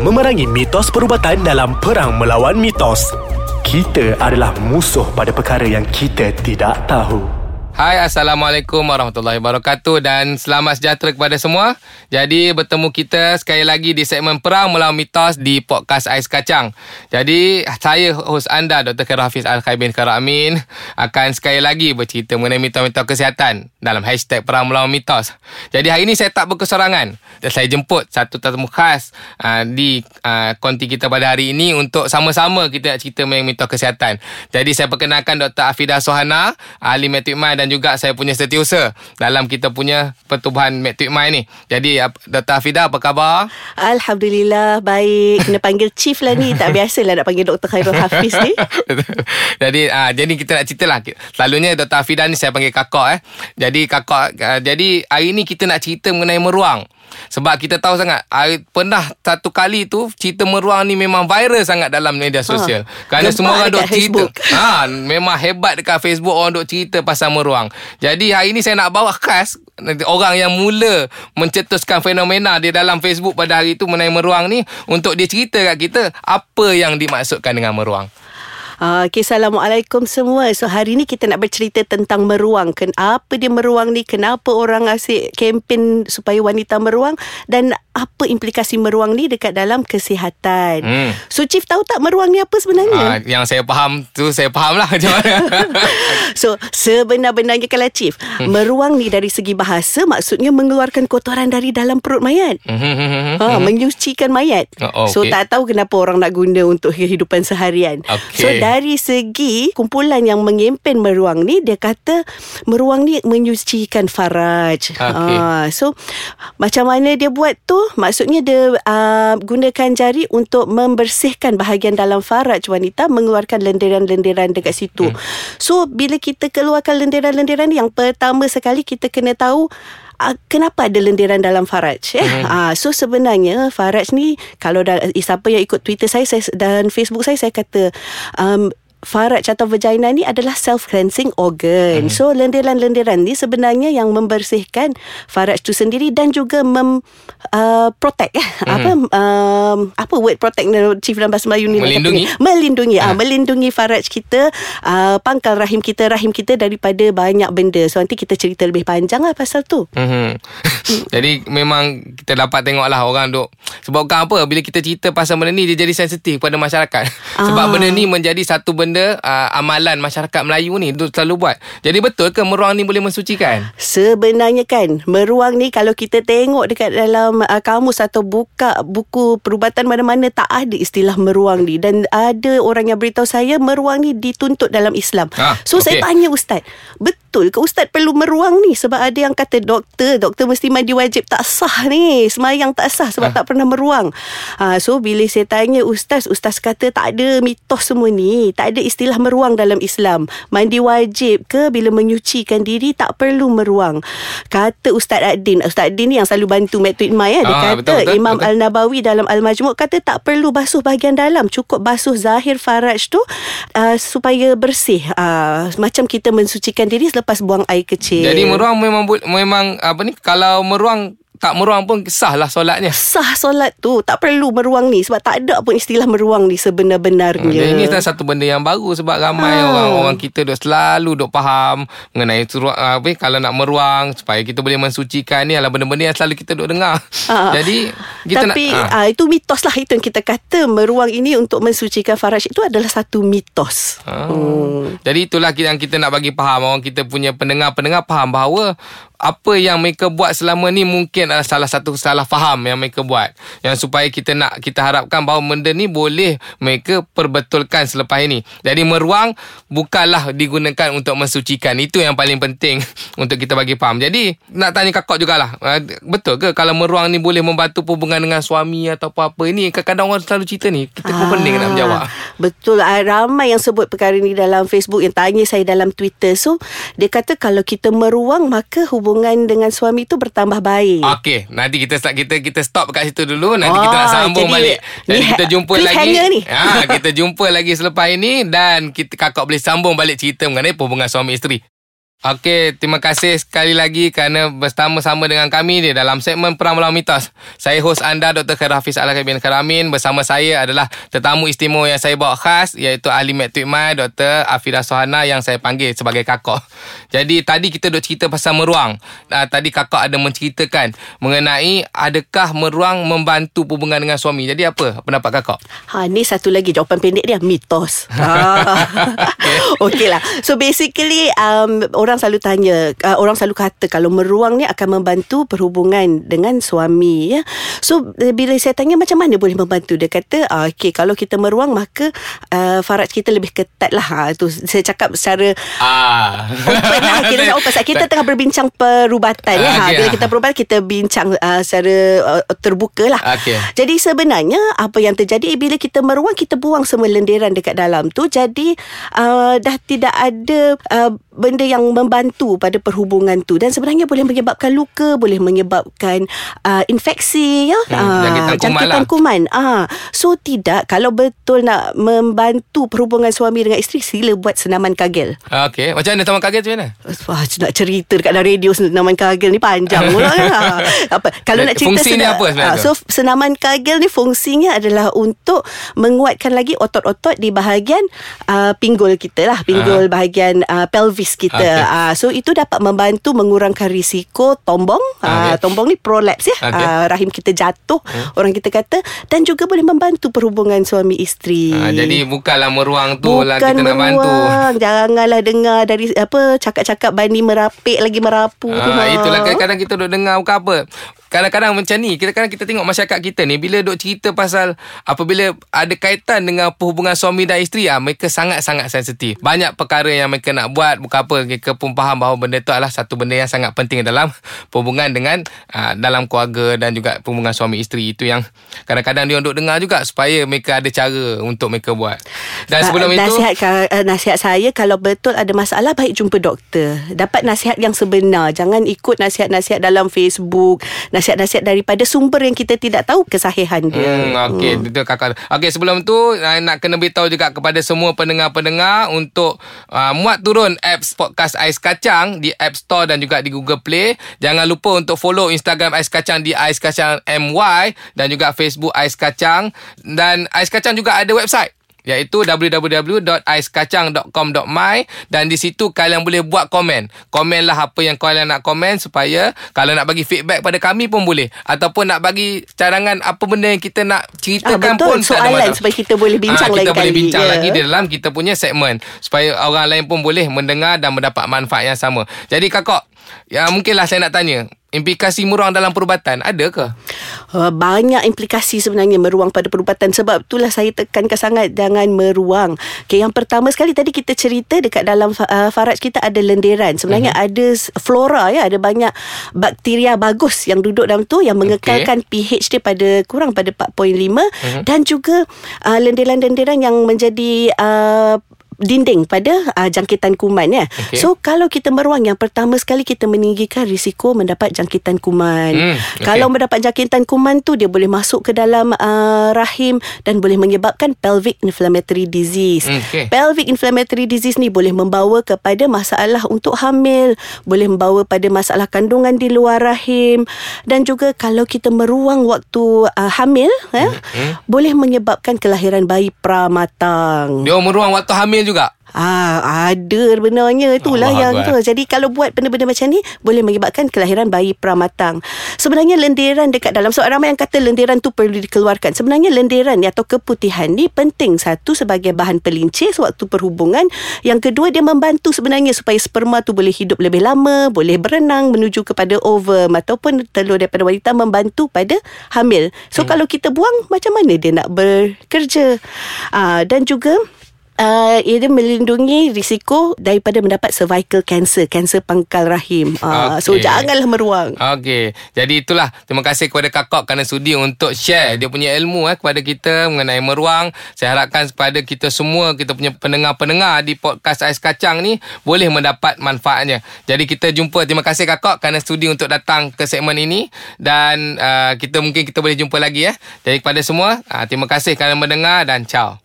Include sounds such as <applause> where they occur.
memerangi mitos perubatan dalam perang melawan mitos. Kita adalah musuh pada perkara yang kita tidak tahu. Hai Assalamualaikum Warahmatullahi Wabarakatuh Dan selamat sejahtera kepada semua Jadi bertemu kita sekali lagi di segmen Perang Melawan Mitos di Podcast Ais Kacang Jadi saya host anda Dr. Khair Hafiz Al-Khaibin Khair Amin Akan sekali lagi bercerita mengenai mitos-mitos kesihatan Dalam hashtag Perang Melawan Mitos Jadi hari ini saya tak berkesorangan Saya jemput satu tetamu khas uh, Di uh, konti kita pada hari ini Untuk sama-sama kita nak cerita mengenai mitos kesihatan Jadi saya perkenalkan Dr. Afidah Sohana Ahli Metrikman dan juga saya punya setiausaha dalam kita punya pertubuhan Mac Mai ni. Jadi Dr. Hafida apa khabar? Alhamdulillah baik. Kena panggil chief lah ni. Tak biasalah nak panggil Dr. Khairul Hafiz ni. <laughs> jadi uh, jadi kita nak cerita lah. Selalunya Dr. Hafida ni saya panggil kakak eh. Jadi kakak uh, jadi hari ni kita nak cerita mengenai meruang. Sebab kita tahu sangat Pernah satu kali tu Cerita meruang ni memang viral sangat Dalam media sosial. Ha. Kerana semua orang duk cerita. Ha, Memang hebat dekat Facebook Orang duk cerita pasal meruang. Jadi hari ni saya nak bawa khas Orang yang mula Mencetuskan fenomena Di dalam Facebook pada hari tu Mengenai meruang ni Untuk dia cerita kat kita Apa yang dimaksudkan dengan meruang okay, Assalamualaikum semua. So, hari ni kita nak bercerita tentang meruang. Kenapa dia meruang ni? Kenapa orang asyik kempen supaya wanita meruang? Dan apa implikasi meruang ni dekat dalam kesihatan? Hmm. So, Chief tahu tak meruang ni apa sebenarnya? Uh, yang saya faham tu, saya faham lah <laughs> macam mana. <laughs> so, sebenar-benarnya kalau Chief, hmm. meruang ni dari segi bahasa maksudnya mengeluarkan kotoran dari dalam perut mayat. Hmm. hmm, hmm, hmm ha, menyucikan mayat. Oh, okay. So, tak tahu kenapa orang nak guna untuk kehidupan seharian. Okay. So, dari segi kumpulan yang mengempen meruang ni dia kata meruang ni menyucikan faraj. Okay. Uh, so macam mana dia buat tu? Maksudnya dia uh, gunakan jari untuk membersihkan bahagian dalam faraj wanita mengeluarkan lendiran-lendiran dekat situ. Hmm. So bila kita keluarkan lendiran-lendiran ni yang pertama sekali kita kena tahu Uh, kenapa ada lendiran dalam Faraj eh? Mm-hmm. Uh, so sebenarnya Faraj ni kalau dah, siapa yang ikut Twitter saya, saya dan Facebook saya saya kata um, faraj atau vagina ni adalah self cleansing organ. Hmm. So lendiran-lendiran ni sebenarnya yang membersihkan faraj tu sendiri dan juga mem uh, protect <laughs> eh. Hmm. Apa um, apa word protect chief dalam bahasa Melayu ni melindungi melindungi ah uh, melindungi faraj kita uh, pangkal rahim kita rahim kita daripada banyak benda. So nanti kita cerita lebih panjang lah pasal tu. Hmm. <laughs> jadi memang kita dapat tengoklah orang duk sebabkan apa bila kita cerita pasal benda ni dia jadi sensitif pada masyarakat. Sebab ah. benda ni menjadi satu benda benda uh, amalan masyarakat Melayu ni tu selalu buat. Jadi betul ke meruang ni boleh mensucikan? Sebenarnya kan, meruang ni kalau kita tengok dekat dalam uh, kamus atau buka buku perubatan mana-mana tak ada istilah meruang ni dan ada orang yang beritahu saya meruang ni dituntut dalam Islam. Ah, so okay. saya tanya ustaz, betul ke ustaz perlu meruang ni sebab ada yang kata doktor, doktor mesti mandi wajib tak sah ni, semayang tak sah sebab ah. tak pernah meruang. Uh, so bila saya tanya ustaz, ustaz kata tak ada mitos semua ni, tak ada ada istilah meruang dalam Islam. Mandi wajib ke bila menyucikan diri tak perlu meruang. Kata Ustaz Adin, Ustaz Adin ni yang selalu bantu Matthew Mai ya. Dia ah, kata betul, betul, Imam betul. Al-Nabawi dalam Al-Majmu' kata tak perlu basuh bahagian dalam, cukup basuh zahir faraj tu uh, supaya bersih. Uh, macam kita mensucikan diri selepas buang air kecil. Jadi meruang memang memang apa ni kalau meruang tak meruang pun sah lah solatnya. Sah solat tu. Tak perlu meruang ni. Sebab tak ada pun istilah meruang ni sebenar-benarnya. Hmm, ini satu benda yang baru. Sebab ramai ha. orang-orang kita duk selalu duk faham mengenai suruh, apa, kalau nak meruang. Supaya kita boleh mensucikan ni adalah benda-benda yang selalu kita duk dengar. Ha. Jadi kita Tapi nak, ha. itu mitos lah. Itu yang kita kata. Meruang ini untuk mensucikan faraj itu adalah satu mitos. Ha. Hmm. Jadi itulah yang kita nak bagi faham. Orang kita punya pendengar-pendengar faham bahawa apa yang mereka buat selama ni mungkin adalah salah satu salah faham yang mereka buat. Yang supaya kita nak kita harapkan bahawa benda ni boleh mereka perbetulkan selepas ini. Jadi meruang bukanlah digunakan untuk mensucikan. Itu yang paling penting <laughs> untuk kita bagi faham. Jadi nak tanya kakak jugalah. Uh, betul ke kalau meruang ni boleh membantu hubungan dengan suami atau apa-apa? Ini kadang-kadang orang selalu cerita ni. Kita pun ah, pening nak menjawab. betul. Ah, ramai yang sebut perkara ni dalam Facebook yang tanya saya dalam Twitter. So dia kata kalau kita meruang maka hubungan hubungan dengan suami tu bertambah baik. Okey, nanti kita start kita kita stop kat situ dulu. Nanti oh, kita nak sambung jadi, balik. Jadi kita <laughs> jumpa lagi. Ni. Ha, kita jumpa lagi selepas ini dan kita kakak boleh sambung balik cerita mengenai hubungan suami isteri. Okey, terima kasih sekali lagi kerana bersama-sama dengan kami ni dalam segmen Perang Melawan Mitos. Saya host anda Dr. Khair Hafiz Al bin Karamin bersama saya adalah tetamu istimewa yang saya bawa khas iaitu ahli medtrik mai Dr. Afira Sohana yang saya panggil sebagai kakak. Jadi tadi kita duk cerita pasal meruang. Uh, tadi kakak ada menceritakan mengenai adakah meruang membantu hubungan dengan suami. Jadi apa pendapat kakak? Ha ni satu lagi jawapan pendek dia mitos. <laughs> ha. <laughs> Okeylah. So basically um orang selalu tanya, uh, orang selalu kata kalau meruang ni akan membantu perhubungan dengan suami ya. So uh, bila saya tanya macam mana boleh membantu dia kata, uh, okey kalau kita meruang maka uh, faraj kita lebih ketat lah. Ha, tu saya cakap secara ah. open lah. Kita, open. kita tengah berbincang perubatan ya. Ha, bila kita perubatan kita bincang uh, secara uh, terbuka lah. Okay. Jadi sebenarnya apa yang terjadi bila kita meruang kita buang semua lendiran dekat dalam tu. Jadi uh, dah tidak ada uh, benda yang membantu pada perhubungan tu. Dan sebenarnya boleh menyebabkan luka boleh menyebabkan uh, infeksi ya. Hmm, uh, jangkitan, kuman, kuman. Uh, so tidak kalau betul nak membantu perhubungan suami dengan isteri sila buat senaman kagel. Okey. Macam mana senaman kagel tu mana wah nak cerita dekat dalam radio senaman kagel ni panjang pula kan <laughs> apa kalau nak cerita fungsi sena- apa sebenarnya uh, so senaman kagel ni fungsinya adalah untuk menguatkan lagi otot-otot di bahagian uh, pinggul kita lah pinggul uh. bahagian uh, pelvis kita. Okay. Uh, so itu dapat membantu mengurangkan risiko tombong okay. uh, tombong ni prolapse ya okay. uh, rahim kita jatuh hmm. orang kita kata dan juga boleh membantu perhubungan suami isteri uh, jadi bukanlah meruang tu Bukan lah kita meruang. nak bantu janganlah dengar dari apa cakap-cakap bani merapik lagi merapu uh, tu ha. itulah kadang-kadang kita duk dengar bukan apa kadang-kadang macam ni kita kadang kita tengok masyarakat kita ni bila duk cerita pasal apabila ada kaitan dengan perhubungan suami dan isteri ah mereka sangat-sangat sensitif. Banyak perkara yang mereka nak buat bukan apa mereka pun faham bahawa benda itu adalah satu benda yang sangat penting dalam <laughs> perhubungan dengan aa, ah, dalam keluarga dan juga perhubungan suami isteri. Itu yang kadang-kadang dia duk dengar juga supaya mereka ada cara untuk mereka buat. Dan sebelum nasihat, itu uh, nasihat saya kalau betul ada masalah baik jumpa doktor. Dapat nasihat yang sebenar. Jangan ikut nasihat-nasihat dalam Facebook nasihat-nasihat daripada sumber yang kita tidak tahu kesahihan dia. Hmm, okey, hmm. itu kakak. Okey, sebelum tu nak kena beritahu juga kepada semua pendengar-pendengar untuk uh, muat turun apps podcast Ais Kacang di App Store dan juga di Google Play. Jangan lupa untuk follow Instagram Ais Kacang di Ais Kacang MY dan juga Facebook Ais Kacang dan Ais Kacang juga ada website iaitu www.aiskacang.com.my dan di situ kalian boleh buat komen. Komenlah apa yang kalian nak komen supaya kalau nak bagi feedback pada kami pun boleh ataupun nak bagi cadangan apa benda yang kita nak ceritakan ah, betul. pun soalan supaya kita boleh ah, bincang ha, kita lagi kita boleh bincang yeah. lagi di dalam kita punya segmen supaya orang lain pun boleh mendengar dan mendapat manfaat yang sama. Jadi kakak, ya mungkinlah saya nak tanya, implikasi meruang dalam perubatan ada ke? Uh, banyak implikasi sebenarnya meruang pada perubatan sebab itulah saya tekankan sangat jangan meruang. Okay, yang pertama sekali tadi kita cerita dekat dalam uh, faraj kita ada lendiran. Sebenarnya uh-huh. ada flora ya, ada banyak bakteria bagus yang duduk dalam tu yang mengekalkan okay. pH dia pada kurang pada 4.5 uh-huh. dan juga uh, lendiran-lendiran yang menjadi uh, dinding pada uh, jangkitan kuman ya. Okay. So kalau kita meruang yang pertama sekali kita meninggikan risiko mendapat jangkitan kuman. Hmm, okay. Kalau mendapat jangkitan kuman tu dia boleh masuk ke dalam uh, rahim dan boleh menyebabkan pelvic inflammatory disease. Hmm, okay. Pelvic inflammatory disease ni boleh membawa kepada masalah untuk hamil, boleh membawa pada masalah kandungan di luar rahim dan juga kalau kita meruang waktu uh, hamil ya, hmm, hmm. boleh menyebabkan kelahiran bayi pramatang. Dia meruang waktu hamil juga. Ah, ada sebenarnya itulah Allah yang tu. Jadi kalau buat benda-benda macam ni boleh menyebabkan kelahiran bayi pramatang. Sebenarnya lendiran dekat dalam sebab ramai yang kata lendiran tu perlu dikeluarkan. Sebenarnya lendiran atau keputihan ni penting satu sebagai bahan pelincir sewaktu perhubungan. Yang kedua dia membantu sebenarnya supaya sperma tu boleh hidup lebih lama, boleh berenang menuju kepada ovum ataupun telur daripada wanita membantu pada hamil. So hmm. kalau kita buang macam mana dia nak bekerja? Ah, dan juga uh, ia melindungi risiko daripada mendapat cervical cancer, kanser pangkal rahim. Uh, okay. So janganlah meruang. Okey. Jadi itulah terima kasih kepada Kakak kerana sudi untuk share dia punya ilmu eh kepada kita mengenai meruang. Saya harapkan kepada kita semua kita punya pendengar-pendengar di podcast Ais Kacang ni boleh mendapat manfaatnya. Jadi kita jumpa terima kasih Kakak kerana sudi untuk datang ke segmen ini dan uh, kita mungkin kita boleh jumpa lagi ya. Jadi kepada semua uh, terima kasih kerana mendengar dan ciao.